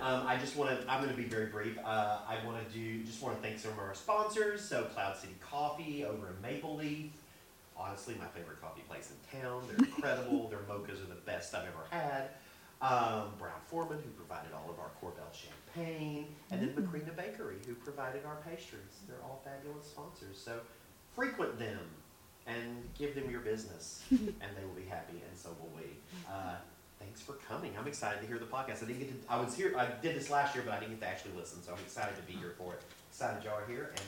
Um, I just want to. I'm going to be very brief. Uh, I want to do. Just want to thank some of our sponsors. So Cloud City Coffee over in Maple Leaf. Honestly, my favorite coffee place in town. They're incredible. Their mochas are the best I've ever had. Um, Brown-Forman, who provided all of our Korbel champagne, and then Macrina Bakery, who provided our pastries. They're all fabulous sponsors. So frequent them and give them your business, and they will be happy, and so will we. Uh, thanks for coming. I'm excited to hear the podcast. I didn't get to. I was here. I did this last year, but I didn't get to actually listen. So I'm excited to be here for it. Excited y'all are here, and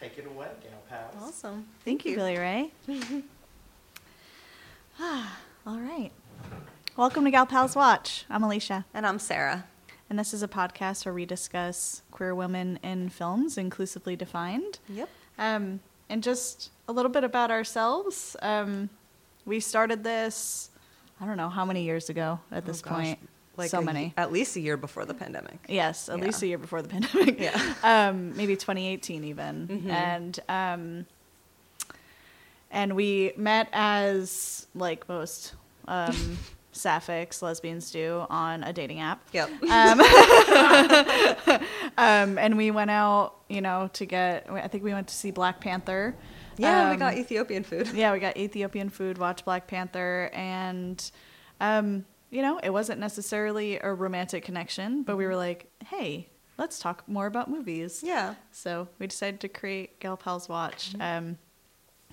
take it away, gal pals. Awesome. Thank you, Billy Ray. ah, all right. Welcome to Gal Pals Watch. I'm Alicia, And I'm Sarah. and this is a podcast where we discuss queer women in films, inclusively defined. Yep. Um, and just a little bit about ourselves. Um, we started this, I don't know how many years ago at this Oh, gosh. point. Like so a- many. At least a year before the pandemic. Yes, at Yeah. least a year before the pandemic. Yeah. um, maybe 2018 even. Mhm. And um, and we met as like most um, sapphics lesbians do on a dating app. Yep. Um, um, and we went out, you know, to get. I think we went to see Black Panther. Yeah, we Um, got Ethiopian food. yeah, we got Ethiopian food, watched Black Panther, and um, you know, it wasn't necessarily a romantic connection, but we were like, hey, let's talk more about movies. Yeah. So we decided to create Gal Pals Watch. Um,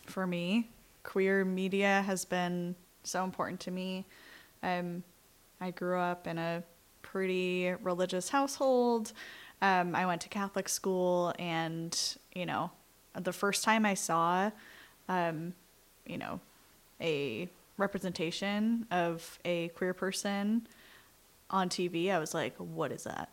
for me, queer media has been so important to me. Um, I grew up in a pretty religious household. Um, I went to Catholic school, and you know, the first time I saw, um, you know, a representation of a queer person on TV, I was like, "What is that?"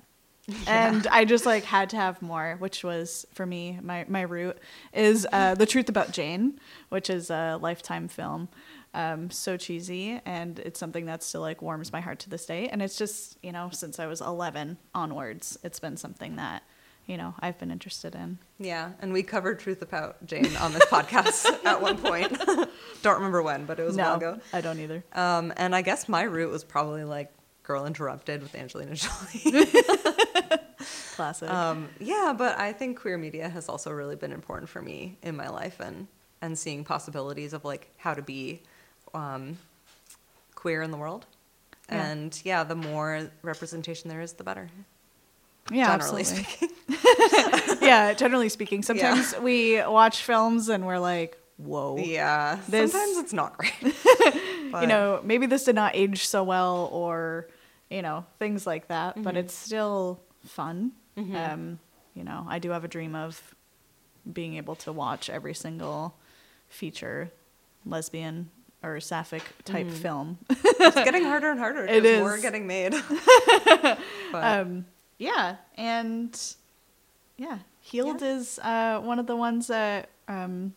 and I just like had to have more, which was for me my my root is uh, the truth about Jane, which is a lifetime film. Um, so cheesy, and it's something that still like warms my heart to this day. And it's just you know since I was 11 onwards, it's been something that you know I've been interested in. Yeah. And we covered Truth About Jane on this podcast at one point. Don't remember when, but it was a while ago. I don't either. Um, and I guess my route was probably like Girl Interrupted with Angelina Jolie. Classic. um, yeah, but I think queer media has also really been important for me in my life and, and seeing possibilities of like how to be um, queer in the world. Yeah. And yeah, the more representation there is, the better. Yeah, generally absolutely. yeah, generally speaking, sometimes we watch films and we're like, "Whoa." Yeah, This- sometimes it's not great. you know, maybe this did not age so well, or you know, things like that. But Mm-hmm. it's still fun. Um, you know, I do have a dream of being able to watch every single feature, lesbian or sapphic type film. it's getting harder and harder. It because More getting made. but, um, yeah, and yeah, Healed is uh, one of the ones that um,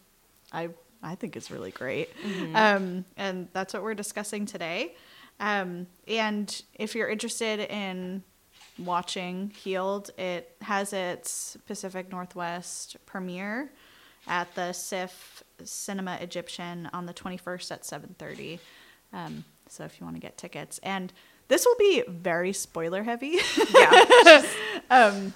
I I think is really great, um, and that's what we're discussing today. Um, and if you're interested in watching Healed, it has its Pacific Northwest premiere at the SIFF Cinema Egyptian on the 21st at 7:30. Um, so if you want to get tickets, and this will be very spoiler heavy. yeah. um,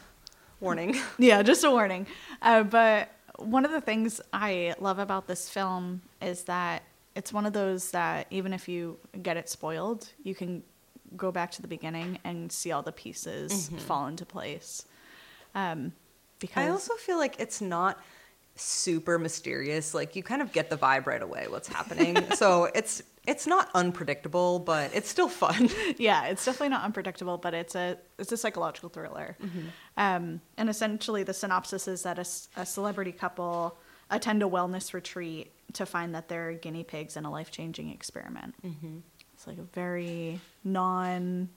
Warning. yeah, just a warning. Uh, but one of the things I love about this film is that it's one of those that even if you get it spoiled, you can go back to the beginning and see all the pieces fall into place. Um, because I also feel like it's not super mysterious. Like you kind of get the vibe right away what's happening. so it's it's not unpredictable, but it's still fun. yeah, it's definitely not unpredictable, but it's a it's a psychological thriller. Um, and essentially, the synopsis is that a celebrity couple attend a wellness retreat to find that they're guinea pigs in a life changing experiment. It's like a very non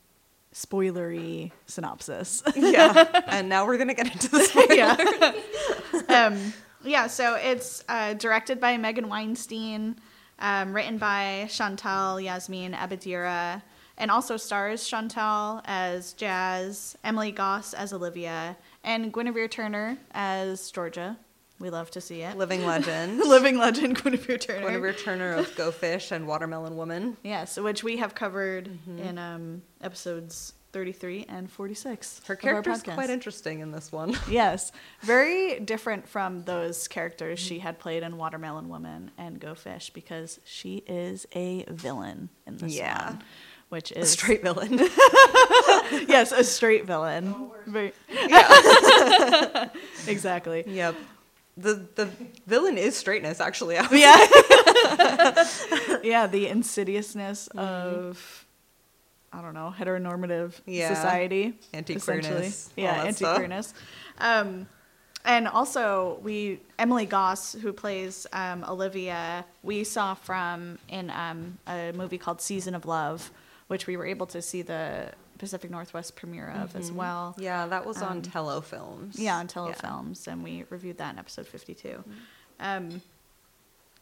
spoilery synopsis. yeah. And now we're gonna get into the spoiler. yeah. um, yeah, so it's uh, directed by Megan Weinstein, um, written by Shantell Yasmine Abeydeera, and also stars Shantell as Jazz, Emily Goss as Olivia, and Guinevere Turner as Georgia. We love to see it. Living legend. Living legend Guinevere Turner. Guinevere Turner of Go Fish and Watermelon Woman. Yes, which we have covered Mm-hmm. in um, episodes 33 and 46. Her of our character's quite interesting in this one. Yes, very different from those characters she had played in Watermelon Woman and Go Fish because she is a villain in this Yeah. one, which is A is straight villain. yes, a straight villain. Very- exactly. yep. The the villain is straightness, actually. Yeah. yeah, the insidiousness mm-hmm. of I don't know, heteronormative Yeah. society. Anti-queerness, Yeah, anti stuff. queerness. Um and also we Emily Goss, who plays um, Olivia, we saw from in um, a movie called Season of Love, which we were able to see the Pacific Northwest premiere of as well. Yeah, that was on Um, Tello Films. Yeah, on Tello Films, and we reviewed that in episode fifty-two. Um,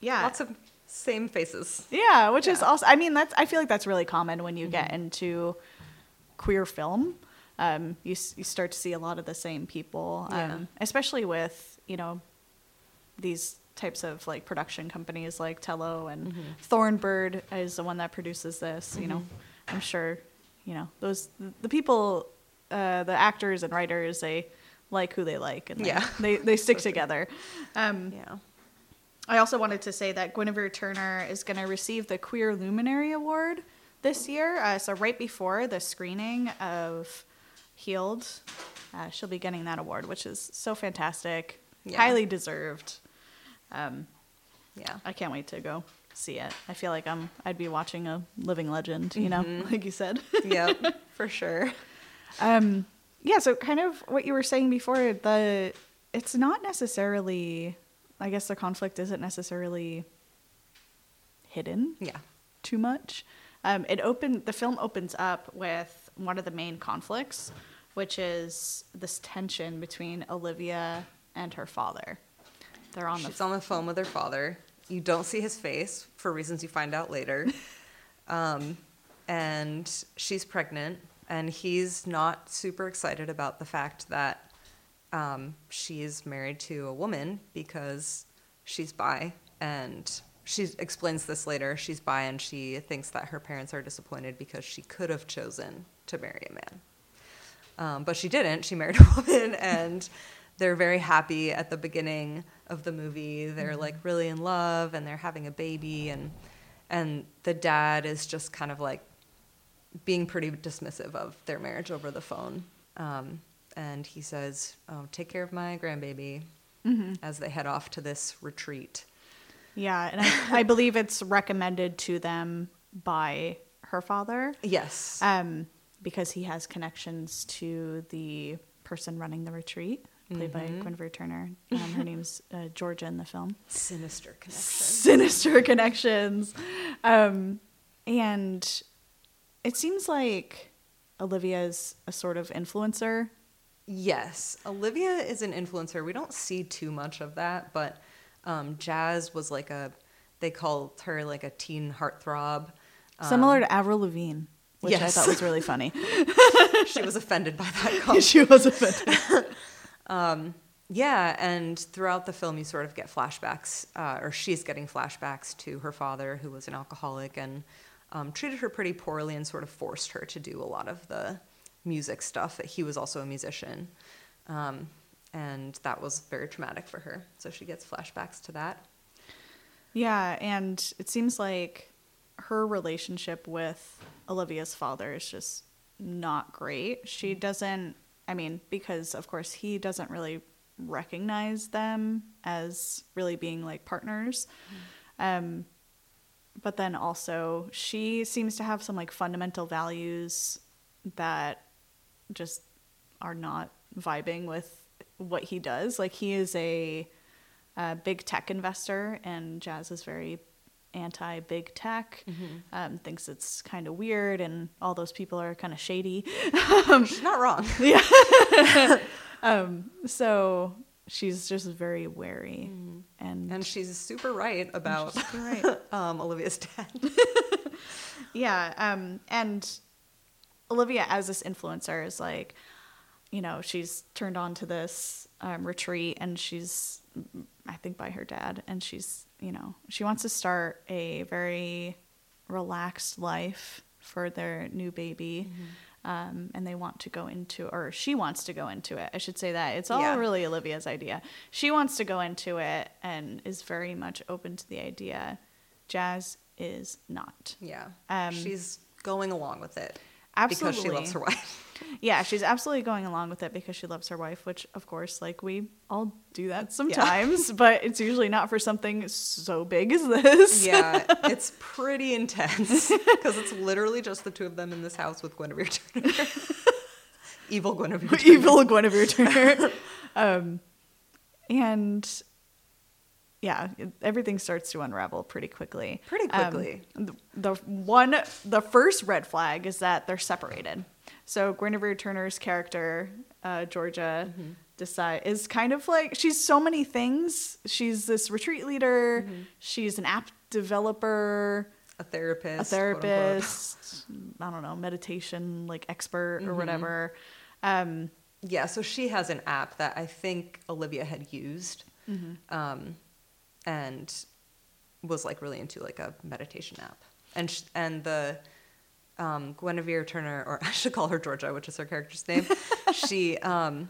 yeah, Lots of same faces. yeah, which is also. I mean, that's. I feel like that's really common when you get into queer film. Um, you you start to see a lot of the same people, um, Yeah. especially with you know these types of like production companies like Tello and Thornbird is the one that produces this. You know, I'm sure you know those the people, uh, the actors and writers they like who they like and they, Yeah. they they stick together. Um, Yeah. I also wanted to say that Guinevere Turner is going to receive the Queer Luminary Award this year. Uh, so right before the screening of Healed, uh, she'll be getting that award, which is so fantastic, Yeah. highly deserved. Um, Yeah. I can't wait to go see it. I feel like I'm I'd be watching a living legend, you know, Mm-hmm. like you said. Yep, for sure. Um, yeah, so kind of what you were saying before, the it's not necessarily I guess the conflict isn't necessarily hidden Yeah. too much. Um, it opened the film opens up with one of the main conflicts, which is this tension between Olivia and her father. They're on the She's on the phone with her father. You don't see his face for reasons you find out later. um, and she's pregnant, and he's not super excited about the fact that um, she's married to a woman because she's bi. And she explains this later. She's bi, and she thinks that her parents are disappointed because she could have chosen to marry a man. Um, but she didn't. She married a woman, and they're very happy at the beginning of the movie. They're like really in love, and they're having a baby, and and the dad is just kind of like being pretty dismissive of their marriage over the phone. Um, and he says, "Oh, take care of my grandbaby," as they head off to this retreat. Yeah, and I, I believe it's recommended to them by her father. Yes. um, because he has connections to the person running the retreat, played by Guinevere Turner. Um, her name's uh, Georgia in the film. Sinister connection. Sinister connections, um, and it seems like Olivia's a sort of influencer. Yes, Olivia is an influencer. We don't see too much of that, but um, Jazz was like a, they called her like a teen heartthrob. Similar to Avril Lavigne, which I thought was really funny. She was offended by that comment. she was offended. Yeah, and throughout the film, you sort of get flashbacks, uh, or she's getting flashbacks to her father, who was an alcoholic and um, treated her pretty poorly and sort of forced her to do a lot of the music stuff. He was also a musician. Um, and that was very traumatic for her. So she gets flashbacks to that. Yeah, and it seems like her relationship with Olivia's father is just not great. She doesn't, I mean, because of course he doesn't really recognize them as really being like partners. Um, but then also, she seems to have some like fundamental values that just are not vibing with what he does. Like, he is a a big tech investor, and Jazz is very anti big tech. Um, thinks it's kind of weird, and all those people are kind of shady. She's not wrong. yeah. Um so she's just very wary, and, And she's super right about She's right. um, Olivia's dad. yeah. Um, and Olivia, as this influencer, is like, you know, she's turned on to this um, retreat, and she's I think by her dad, and she's you know she wants to start a very relaxed life for their new baby. Um, and they want to go into, or she wants to go into it. I should say that it's all Yeah. really Olivia's idea. She wants to go into it and is very much open to the idea. Jazz is not. Yeah. Um, she's going along with it. Absolutely. Because she loves her wife. Yeah, she's absolutely going along with it because she loves her wife, which of course, like we all do that sometimes, but it's usually not for something so big as this. yeah, it's pretty intense because it's literally just the two of them in this house with Guinevere Turner. Evil Guinevere Turner. Evil Guinevere Turner. um, and yeah, everything starts to unravel pretty quickly. Pretty Um, quickly. the, the one, the first red flag is that they're separated. So Guinevere Turner's character, uh, Georgia, Mm-hmm. decide is kind of like she's so many things. She's this retreat leader. Mm-hmm. She's an app developer, A therapist. a therapist. I don't know, meditation like expert Mm-hmm. or whatever. Um, Yeah, so she has an app that I think Olivia had used, um, and was like really into like a meditation app. And sh- and the um, Guinevere Turner, or I should call her Georgia, which is her character's name. she um,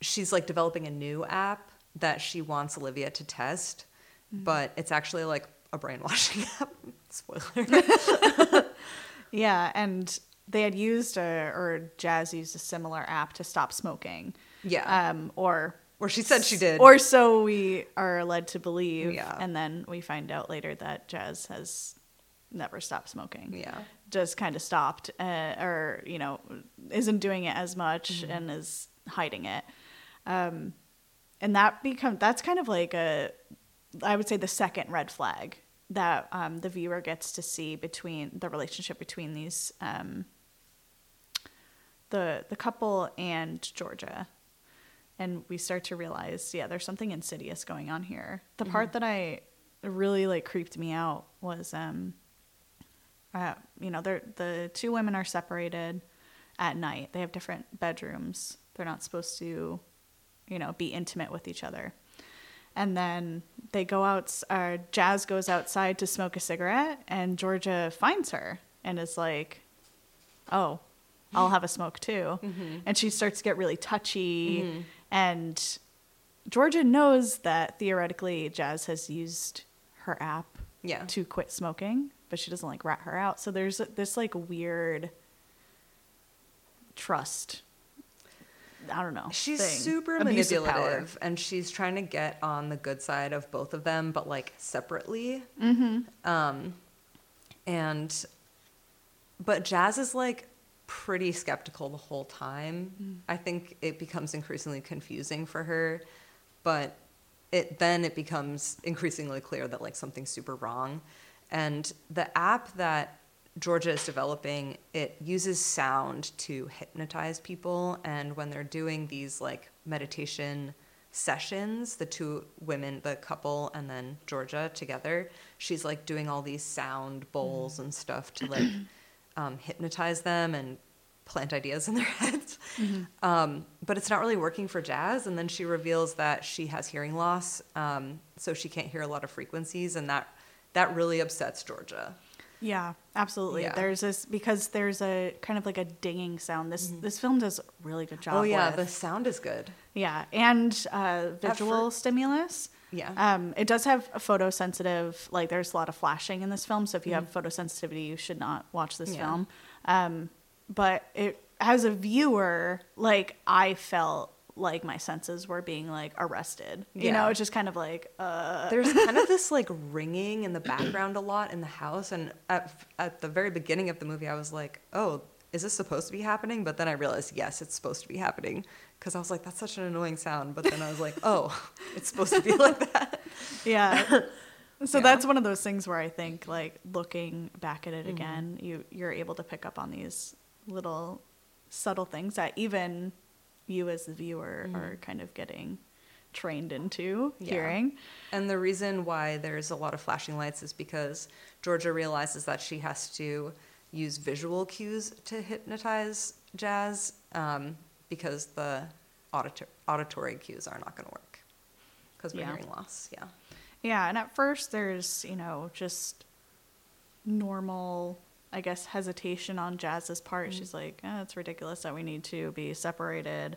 she's like developing a new app that she wants Olivia to test, but it's actually like a brainwashing app. Spoiler. Yeah, and they had used a or Jazz used a similar app to stop smoking. Yeah. Um, or or she said she did. Or so we are led to believe. Yeah. And then we find out later that Jazz has never stopped smoking. yeah. Just kind of stopped, uh, or you know, isn't doing it as much Mm-hmm. and is hiding it. Um, and that become that's kind of like a, I would say the second red flag that um, the viewer gets to see between the relationship between these um, the the couple and Georgia, and we start to realize, yeah, there's something insidious going on here. The part that I really like creeped me out was, um, uh, you know, they're the two women are separated at night. They have different bedrooms. They're not supposed to, you know, be intimate with each other. And then they go out. Uh, Jazz goes outside to smoke a cigarette, and Georgia finds her and is like, "Oh, I'll have a smoke too." And she starts to get really touchy, and Georgia knows that theoretically Jazz has used her app Yeah. to quit smoking, but she doesn't like rat her out. So there's this like weird trust. I don't know. She's thing. super Abuse manipulative, and she's trying to get on the good side of both of them, but like separately. Mm-hmm. Um, and but Jazz is like pretty skeptical the whole time. Mm. I think it becomes increasingly confusing for her, but it then it becomes increasingly clear that like something's super wrong. And the app that Georgia is developing, it uses sound to hypnotize people. And when they're doing these like meditation sessions, the two women, the couple, and then Georgia together, she's like doing all these sound bowls mm. and stuff to like um, hypnotize them and plant ideas in their heads. Um, but it's not really working for Jazz. And then she reveals that she has hearing loss, um, so she can't hear a lot of frequencies, and that that really upsets Georgia. Yeah, absolutely. Yeah. There's this because there's a kind of like a dinging sound. This this film does a really good job. oh yeah, with. the sound is good. yeah, and uh, visual fir- stimulus. Yeah. Um, it does have a photosensitive, like there's a lot of flashing in this film. So if you have Mm-hmm. photosensitivity, you should not watch this Yeah. film. Um, but it, as a viewer, like I felt like my senses were being like arrested. You know, it's just kind of like, uh, There's kind of this like ringing in the background a lot in the house, and at at the very beginning of the movie, I was like, "Oh, is this supposed to be happening?" But then I realized, yes, it's supposed to be happening because I was like, "That's such an annoying sound." But then I was like, "Oh, it's supposed to be like that." yeah. So Yeah. that's one of those things where I think like looking back at it Mm-hmm. again, you you're able to pick up on these little subtle things that even you as the viewer are kind of getting trained into Mm-hmm. Yeah. hearing. And the reason why there's a lot of flashing lights is because Georgia realizes that she has to use visual cues to hypnotize Jazz um, because the auditor- auditory cues are not going to work. because we're Yeah. hearing loss. Yeah. Yeah, and at first there's, you know, just normal, I guess, hesitation on Jazz's part. She's like, eh, it's ridiculous that we need to be separated.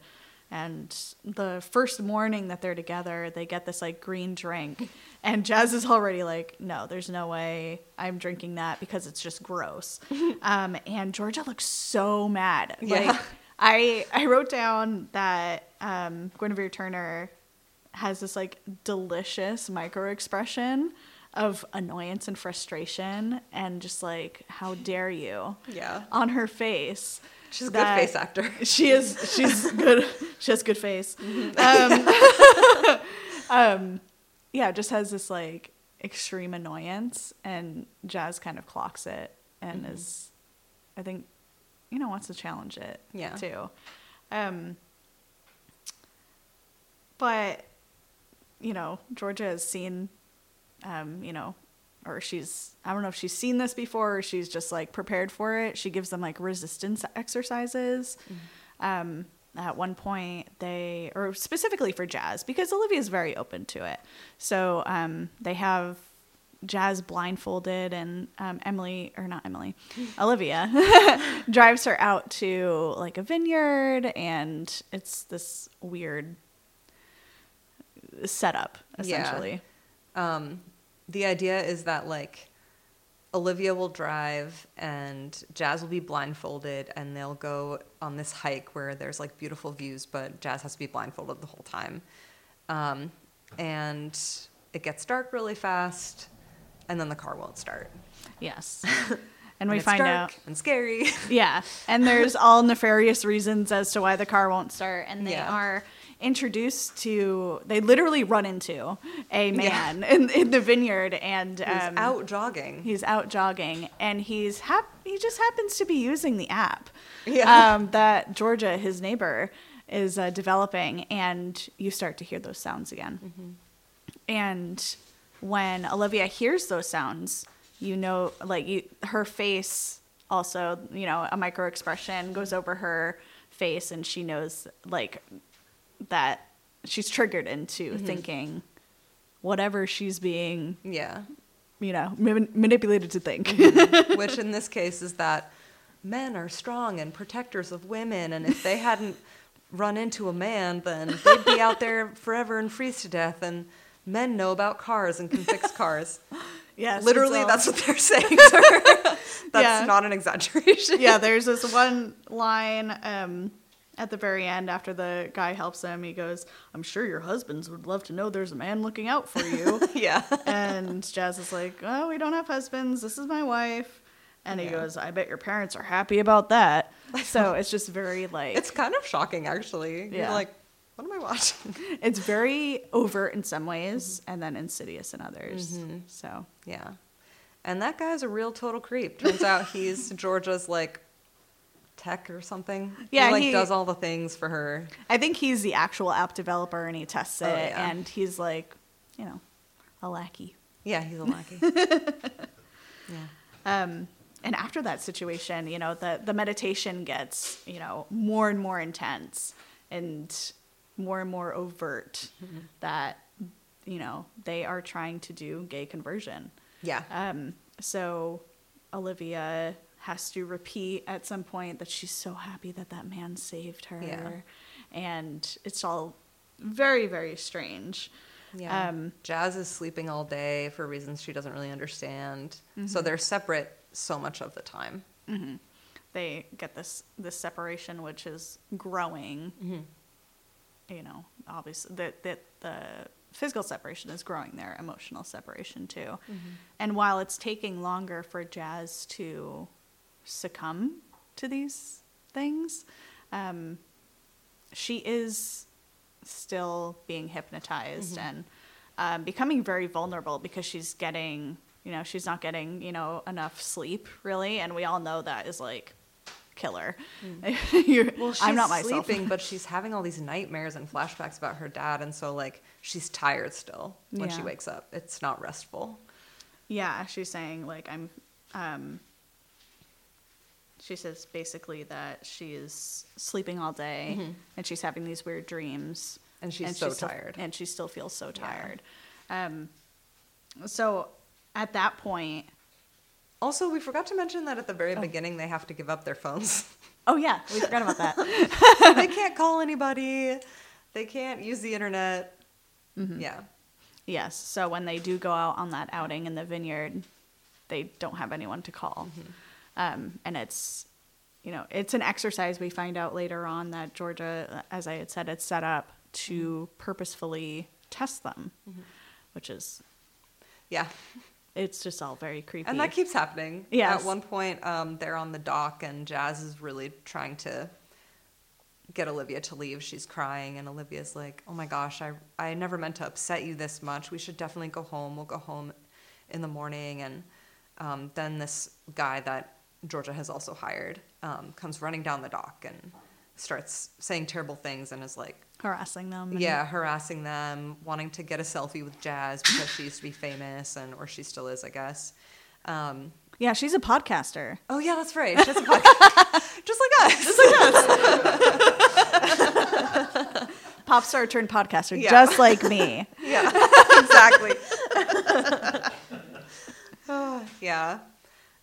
And the first morning that they're together, they get this like green drink. And Jazz is already like, no, there's no way I'm drinking that because it's just gross. um, and Georgia looks so mad. Yeah. Like, I, I wrote down that um, Guinevere Turner has this like delicious micro expression of annoyance and frustration and just like how dare you Yeah. on her face She's a good face actor. she is she's good she has good face Mm-hmm. um, um yeah just has this like extreme annoyance and jazz kind of clocks it and Mm-hmm. is i think you know wants to challenge it Yeah. too um but you know georgia has seen um you know or she's i don't know if she's seen this before or she's just like prepared for it. She gives them like resistance exercises. Um at one point they or specifically for jazz because olivia's very open to it. So um they have jazz blindfolded and um, emily or not emily olivia drives her out to like a vineyard and it's this weird setup Yeah. essentially. Um, the idea is that like Olivia will drive and Jazz will be blindfolded and they'll go on this hike where there's like beautiful views, but Jazz has to be blindfolded the whole time. Um, and it gets dark really fast and then the car won't start. yes and we it's find dark out and scary. Yeah, and there's all nefarious reasons as to why the car won't start, and they Yeah. are introduced to. They literally run into a man in, in the vineyard, and He's um, out jogging. He's out jogging, and he's hap- He just happens to be using the app. Yeah. Um, that Georgia, his neighbor, is uh, developing, and you start to hear those sounds again. Mm-hmm. And when Olivia hears those sounds, you know, like you, her face also, you know, a micro expression goes over her face, and she knows like that she's triggered into Mm-hmm. thinking whatever she's being, yeah. you know, ma- manipulated to think. Which in this case is that men are strong and protectors of women, and if they hadn't run into a man, then they'd be out there forever and freeze to death. And men know about cars and can fix cars. yes, Literally, that's what they're saying to her. that's Yeah. not an exaggeration. yeah, there's this one line um, at the very end after the guy helps him. He goes, "I'm sure your husbands would love to know there's a man looking out for you." yeah. and Jazz is like, "Oh, we don't have husbands. This is my wife." And he goes, "I bet your parents are happy about that." So it's just very like It's kind of shocking, actually. You're like, what am I watching? it's very overt in some ways and then insidious in others. Mm-hmm. So Yeah. And that guy's a real total creep. Turns out he's Georgia's like tech or something. Yeah, he like he- does all the things for her. I think he's the actual app developer and he tests it Oh, yeah. and he's like, you know, a lackey. Yeah, he's a lackey. yeah. Um, and after that situation, you know, the, the meditation gets, you know, more and more intense and more and more overt that, you know, they are trying to do gay conversion. Yeah. Um, so Olivia has to repeat at some point that she's so happy that that man saved her. Yeah. And it's all very, very strange. Yeah. Um, Jazz is sleeping all day for reasons she doesn't really understand. Mm-hmm. So they're separate so much of the time. they get this this separation which is growing you know obviously that that the physical separation is growing their emotional separation too and while it's taking longer for jazz to succumb to these things. Um, she is still being hypnotized and um, becoming very vulnerable because she's getting you know she's not getting you know enough sleep really. And we all know that is like killer. You're- Well, she's i'm not myself. sleeping, but she's having all these nightmares and flashbacks about her dad, and so like she's tired still when she wakes up. It's not restful. yeah she's saying like i'm um, she says basically that she is sleeping all day and she's having these weird dreams And she's she so still- tired. and she still feels so Yeah. tired. Um, so at that point, Also, we forgot to mention that at the very beginning they have to give up their phones. oh yeah, we forgot about that. they can't call anybody. They can't use the internet. Mm-hmm. Yeah. yes. So when they do go out on that outing in the vineyard, they don't have anyone to call, um, and it's you know it's an exercise. We find out later on that Georgia, as I had said, it's set up to purposefully test them, which is Yeah. it's just all very creepy. And that keeps happening. Yes. At one point, um, they're on the dock, and Jazz is really trying to get Olivia to leave. She's crying, and Olivia's like, "Oh my gosh, I I never meant to upset you this much. We should definitely go home. We'll go home in the morning." And um, then this guy that Georgia has also hired um, comes running down the dock and starts saying terrible things, and is like, harassing them. and- yeah, harassing them, wanting to get a selfie with Jazz because she used to be famous, and or she still is, I guess. Um, yeah. She's a podcaster. oh yeah, that's right. She has a podcast, just like us. Just like us. Pop star turned podcaster, Yeah. just like me. Yeah, exactly. Oh, yeah,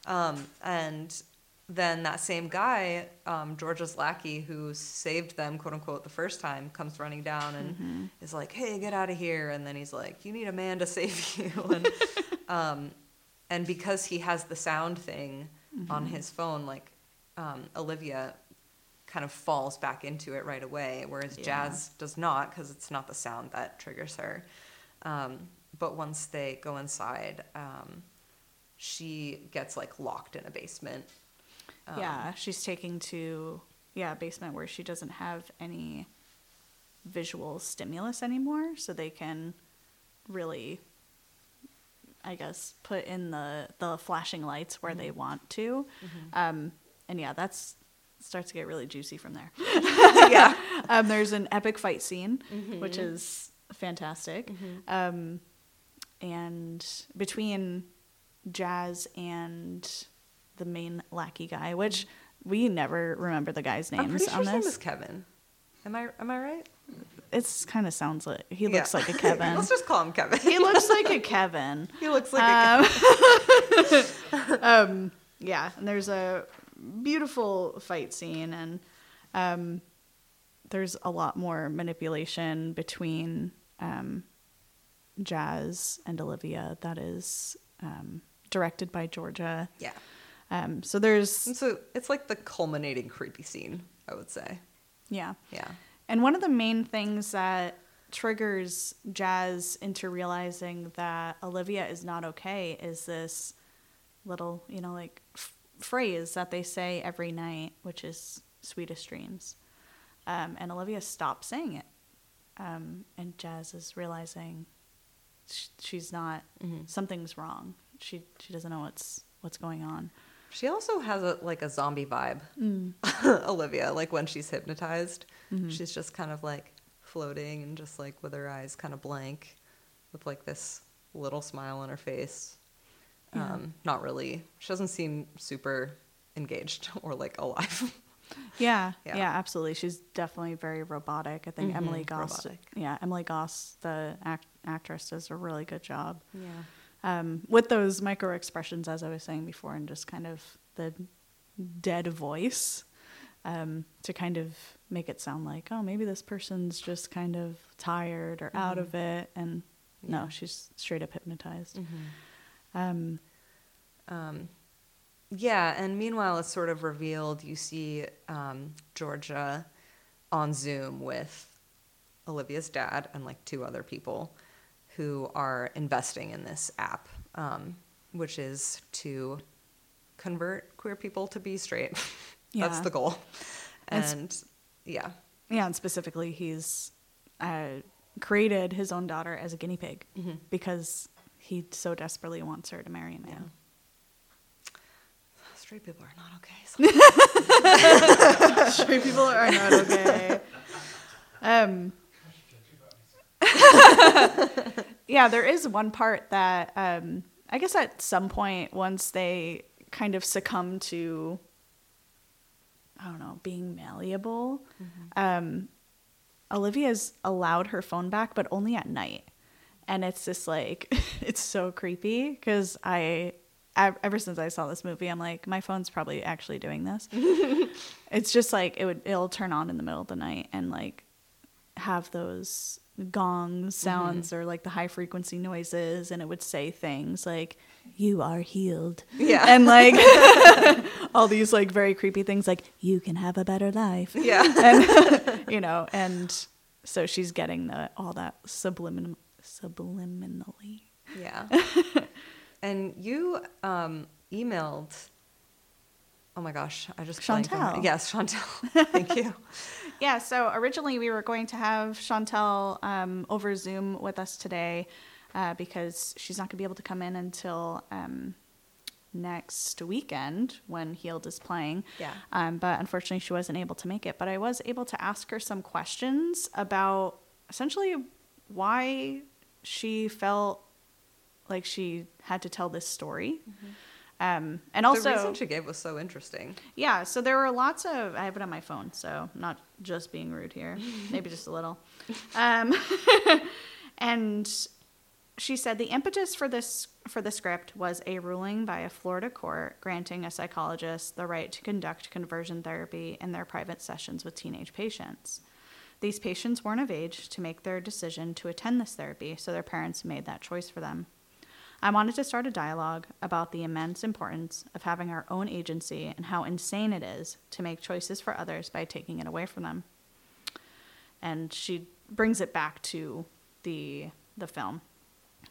um, and then that same guy, um, Georgia's lackey, who saved them, quote unquote, the first time, comes running down and is like, "Hey, get out of here!" And then he's like, "You need a man to save you." And um, and because he has the sound thing on his phone, like um, Olivia kind of falls back into it right away, whereas Yeah. Jazz does not because it's not the sound that triggers her. Um, but once they go inside, um, she gets like locked in a basement. Um, yeah, she's taking to yeah a basement where she doesn't have any visual stimulus anymore, so they can really, I guess, put in the the flashing lights where they want to. Um, and yeah, that's starts to get really juicy from there. yeah. um, there's an epic fight scene, which is fantastic. Um, and between Jazz and the main lackey guy, which we never remember the guys' names I'm pretty sure on his name this. is Kevin. Am I am I right? It's kind of sounds like he Yeah. looks like a Kevin. Let's just call him Kevin. he looks like a Kevin. he looks like a Kevin. um, yeah, and there's a beautiful fight scene, and um, there's a lot more manipulation between um, Jazz and Olivia that is um, directed by Georgia. yeah. Um, so there's And so it's like the culminating creepy scene, I would say. yeah, Yeah. And one of the main things that triggers Jazz into realizing that Olivia is not okay is this little, you know, like f- phrase that they say every night, which is sweetest dreams. Um, and Olivia stops saying it. Um, and Jazz is realizing sh- she's not, something's wrong. She, she doesn't know what's, what's going on. She also has a like a zombie vibe. Mm. Olivia, like when she's hypnotized, she's just kind of like floating and just like with her eyes kind of blank, with like this little smile on her face. Yeah. Um, not really. She doesn't seem super engaged or like alive. Yeah, Yeah. yeah, absolutely. She's definitely very robotic. I think Emily Mhm, Goss, robotic. yeah, Emily Goss, the act- actress, does a really good job yeah. Um, with those micro expressions, as I was saying before, and just kind of the dead voice um, to kind of make it sound like, oh, maybe this person's just kind of tired or out of it, and no, she's straight up hypnotized. Mm-hmm. Um, Um, yeah, and meanwhile, it's sort of revealed. You see um, Georgia on Zoom with Olivia's dad and like two other people who are investing in this app, um, which is to convert queer people to be straight. That's the goal. It's- And yeah, Yeah, and specifically, he's uh, created his own daughter as a guinea pig Mhm. because he so desperately wants her to marry a man. straight people are not okay. Straight people are not okay. um, yeah, there is one part that um, I guess at some point, once they kind of succumb to, I don't know, being malleable, um, Olivia's allowed her phone back, but only at night. And it's just like, it's so creepy because I, ever since I saw this movie, I'm like, my phone's probably actually doing this. it's just like, it would, it'll turn on in the middle of the night and like have those gong sounds or like the high frequency noises and it would say things like you are healed Yeah. and like all these like very creepy things like you can have a better life Yeah. and you know and so she's getting the all that sublimin subliminally Yeah. and you um, emailed. Oh my gosh, I just Shantell. Yes, Shantell. Thank you. Yeah, so originally we were going to have Shantell um, over Zoom with us today uh, because she's not going to be able to come in until um, next weekend when Healed is playing. Yeah. Um, but unfortunately, she wasn't able to make it. But I was able to ask her some questions about essentially why she felt like she had to tell this story. Um, and also, the reason she gave was so interesting. yeah, so there were lots of. I have it on my phone, so I'm not just being rude here, maybe just a little. Um, and she said the impetus for this for the script was a ruling by a Florida court granting a psychologist the right to conduct conversion therapy in their private sessions with teenage patients. These patients weren't of age to make their decision to attend this therapy, so their parents made that choice for them. I wanted to start a dialogue about the immense importance of having our own agency and how insane it is to make choices for others by taking it away from them. And she brings it back to the the film.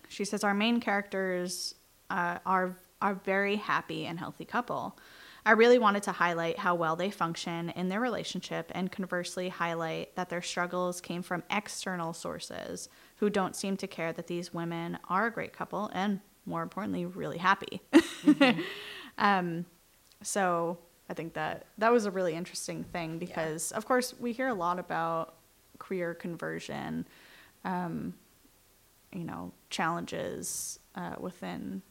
She says our main characters uh, are are very happy and healthy couple. I really wanted to highlight how well they function in their relationship and conversely highlight that their struggles came from external sources who don't seem to care that these women are a great couple and more importantly really happy. um, so I think that that was a really interesting thing because of course we hear a lot about queer conversion um, you know challenges uh, within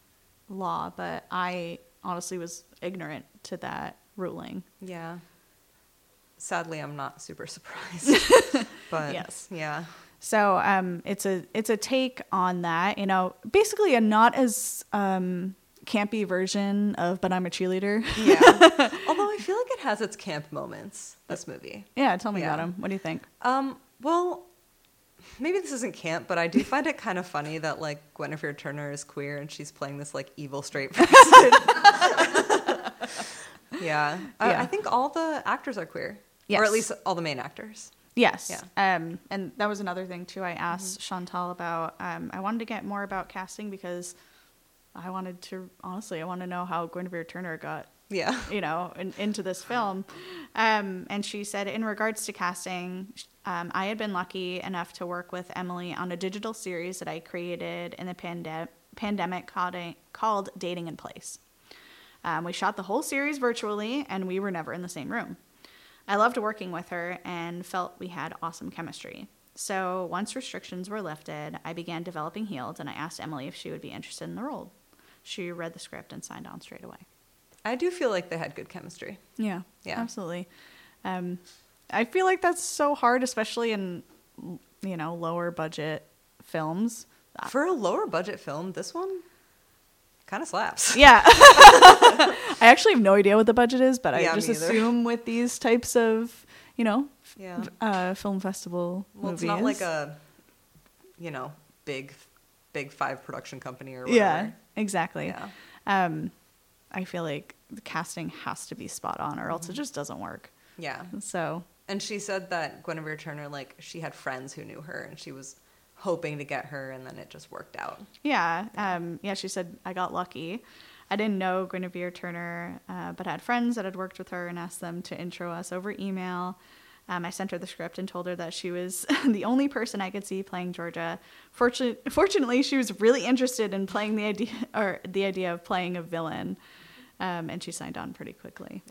law, but I honestly was ignorant to that ruling. Yeah. Sadly, I'm not super surprised. but Yes. yeah. So um, it's a it's a take on that. You know, basically a not as um, campy version of "But I'm a Cheerleader." Yeah. Although I feel like it has its camp moments, this movie. yeah, tell me about Yeah. him. What do you think? Um, well, maybe this isn't camp, but I do find it kind of funny that like Guinevere Turner is queer and she's playing this like evil straight person. yeah. I, Yeah. I think all the actors are queer. Or at least all the main actors. Yes. Yeah. Um, and that was another thing too. I asked Shantell about. Um, I wanted to get more about casting because I wanted to honestly. I want to know how Guinevere Turner got Yeah. you know, in, into this film. Um, and she said, in regards to casting, um, I had been lucky enough to work with Emily on a digital series that I created in the pande- pandemic called, called Dating in Place. Um, we shot the whole series virtually, and we were never in the same room. I loved working with her and felt we had awesome chemistry. So once restrictions were lifted, I began developing Healed, and I asked Emily if she would be interested in the role. She read the script and signed on straight away. I do feel like they had good chemistry. Yeah, Yeah. absolutely. Um, I feel like that's so hard, especially in you know lower budget films. For a lower budget film, this one kind of slaps. Yeah, I actually have no idea what the budget is, but I just assume with these types of you know Yeah. uh, film festival Well, movies. it's not like a, you know, big, big five production company or whatever. yeah, exactly. Yeah. Um, I feel like the casting has to be spot on, or else Mm-hmm. it just doesn't work. Yeah. So And she said that Guinevere Turner, like, she had friends who knew her and she was hoping to get her and then it just worked out. Yeah, um, yeah. She said I got lucky. I didn't know Guinevere Turner, uh, but had friends that had worked with her and asked them to intro us over email. Um, I sent her the script and told her that she was the only person I could see playing Georgia. Fortun- fortunately, she was really interested in playing the idea or the idea of playing a villain, um, and she signed on pretty quickly.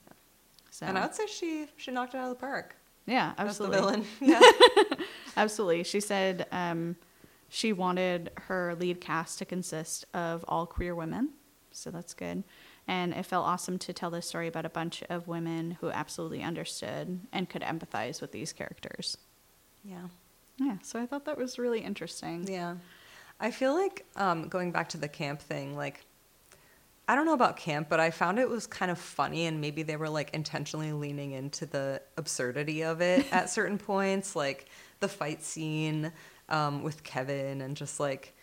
So And I would say she she knocked it out of the park. Yeah, As the absolutely. villain. Yeah. Absolutely. She said um, she wanted her lead cast to consist of all queer women. So that's good. And it felt awesome to tell this story about a bunch of women who absolutely understood and could empathize with these characters. Yeah. Yeah, so I thought that was really interesting. Yeah. I feel like um, going back to the camp thing, like, I don't know about camp, but I found it was kind of funny, and maybe they were like intentionally leaning into the absurdity of it at certain points, like the fight scene um, with Kevin, and just like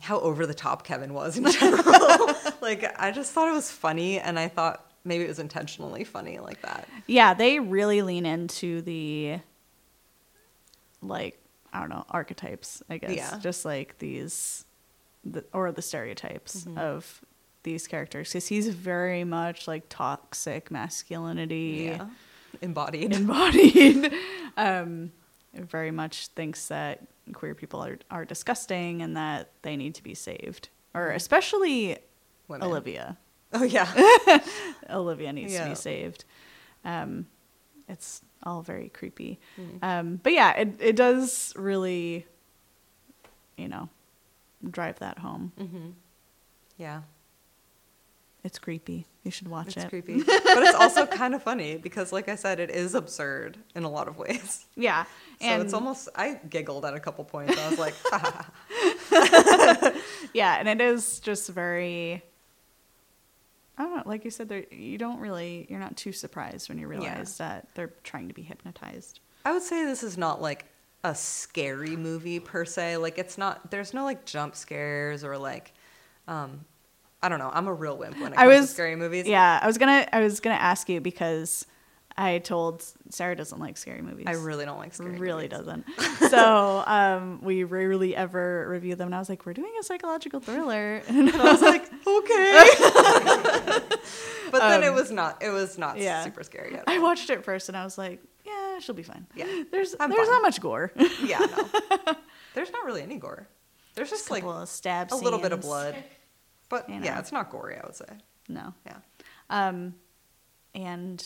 how over the top Kevin was in general. like, I just thought it was funny, and I thought maybe it was intentionally funny like that. Yeah, they really lean into the like I don't know archetypes. I guess Yeah. just like these, the, or the stereotypes Mhm. of these characters, because he's very much like toxic masculinity Yeah. Embodied. embodied. um, very much thinks that queer people are are disgusting and that they need to be saved, or especially Women. Olivia. Oh, yeah. Olivia needs to be saved. Um, it's all very creepy. Mm. Um, but yeah, it, it does really, you know, drive that home. hmm Yeah. It's creepy. You should watch It's it. It's creepy. but it's also kind of funny because, like I said, it is absurd in a lot of ways. Yeah. So and it's almost, I giggled at a couple points. I was like, yeah, and it is just very. I don't know. Like you said, there you don't really you're not too surprised when you Yeah. realize that they're trying to be hypnotized. I would say this is not like a scary movie per se. Like, it's not, there's no like jump scares or like, um, I don't know. I'm a real wimp when it I comes was to scary movies. Yeah, I was gonna I was gonna ask you because I told Sarah doesn't like scary movies. I really don't like scary really movies. doesn't. so um, we rarely ever review them, and I was like, "We're doing a psychological thriller," and I was like, okay. but then it Um, was not, it was not yeah. super scary at I watched it first, and I was like, "Yeah, she'll be fine." Yeah. there's I'm there's fine. not much gore. Yeah, no. There's not really any gore. There's just like of stab a little bit of blood. But You yeah, it's not gory, I would say. No. Yeah. Um, and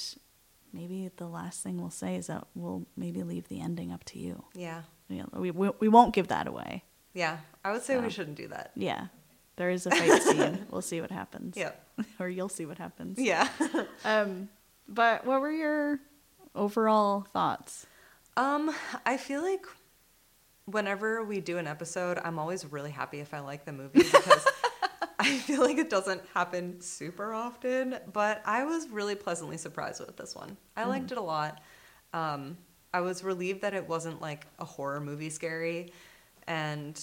maybe the last thing we'll say is that we'll maybe leave the ending up to you. Yeah. You know, we, we we won't give that away. Yeah. I would say So. we shouldn't do that. Yeah, there is a fight scene. We'll see what happens. Yeah. or you'll see what happens. Yeah. Um, but what were your overall thoughts? um, I feel like whenever we do an episode, I'm always really happy if I like the movie because I feel like it doesn't happen super often, but I was really pleasantly surprised with this one. I liked it a lot. Um, I was relieved that it wasn't like a horror movie scary, and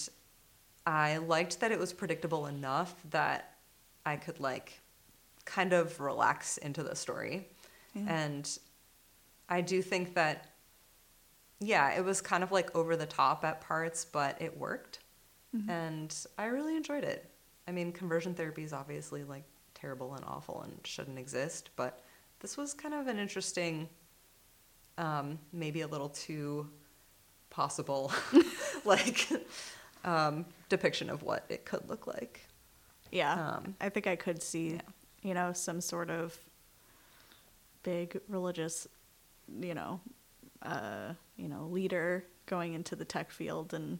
I liked that it was predictable enough that I could like kind of relax into the story. Yeah. And I do think that, yeah, it was kind of like over the top at parts, but it worked. Mm-hmm. And I really enjoyed it. I mean, conversion therapy is obviously like terrible and awful and shouldn't exist, but this was kind of an interesting, um, maybe a little too possible, like, um, depiction of what it could look like. Yeah, Um, I think I could see, yeah. you know, some sort of big religious, you know, uh, you know, leader going into the tech field and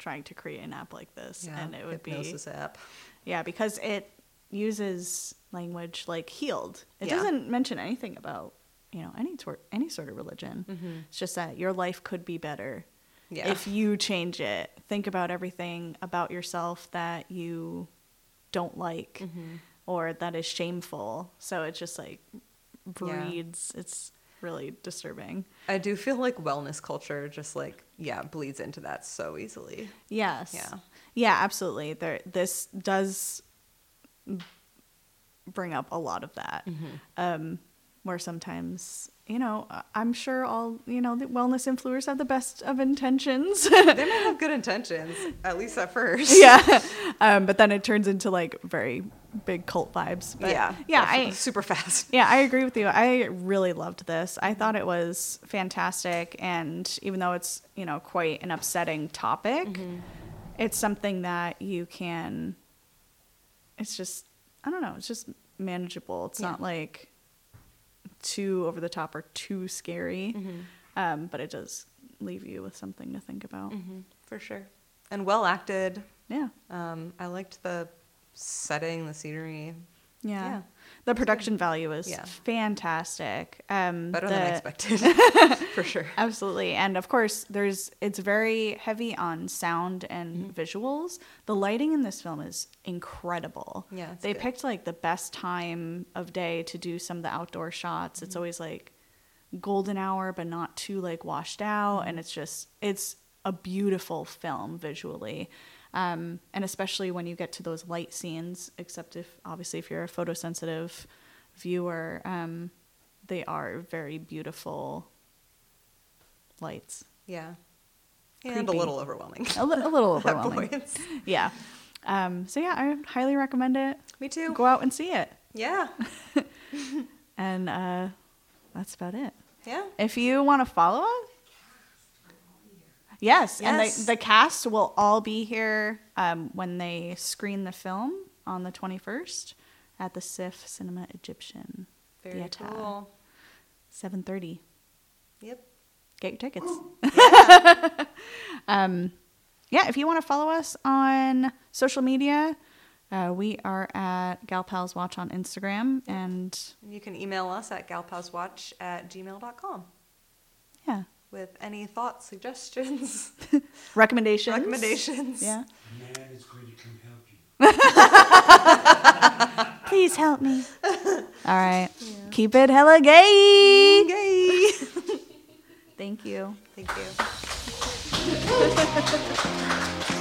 trying to create an app like this, and it would be hypnosis app. yeah because it uses language like healed. It Yeah. doesn't mention anything about you know any sort any sort of religion. Mhm. It's just that your life could be better Yeah. if you change it. Think about everything about yourself that you don't like Mm-hmm. or that is shameful. So it just like Yeah. breeds. It's really disturbing. I do feel like wellness culture just like yeah bleeds into that so easily. Yes. Yeah. Yeah, absolutely. There this does bring up a lot of that. Mm-hmm. Um where sometimes, you know, I'm sure all, you know, the wellness influencers have the best of intentions. They might have good intentions, at least at first. yeah. Um, but then it turns into like very big cult vibes. But yeah, Yeah. I, super fast. Yeah, I agree with you. I really loved this. I thought it was fantastic, and even though it's you know quite an upsetting topic, it's something that you can. It's just I don't know. It's just manageable. It's Yeah. not like too over the top or too scary, um, but it does leave you with something to think about. Mm-hmm. For sure, and well acted. Yeah, Um, I liked the setting, the scenery. Yeah. Yeah. The production value is Yeah. fantastic. Um, Better the- than expected, for sure. Absolutely. And of course, there's it's very heavy on sound and Mm-hmm. visuals. The lighting in this film is incredible. Yeah, They good. picked like the best time of day to do some of the outdoor shots. Mm-hmm. It's always like golden hour but not too like washed out Mm-hmm. and it's just it's a beautiful film visually. Um, and especially when you get to those light scenes, except if obviously if you're a photosensitive viewer, um, they are very beautiful lights. Yeah. And a little overwhelming. A, li- a little overwhelming. Yeah. Um, so yeah, I highly recommend it. Me too. Go out and see it. Yeah. And uh, that's about it. Yeah. If you want to follow us, yes, and the, the cast will all be here um, when they screen the film on the 21st at the SIFF Cinema Egyptian Very Theater. cool. 7:30. Yep. Get your tickets. um, yeah, if you want to follow us on social media, uh, we are at Galpals Watch on Instagram, and You can email us at galpalswatch at gmail.com yeah, with any thoughts, suggestions, recommendations. recommendations. Yeah. Man is going to come help you. Please help me. All right. Keep it hella gay. Yay! Thank you. Thank you.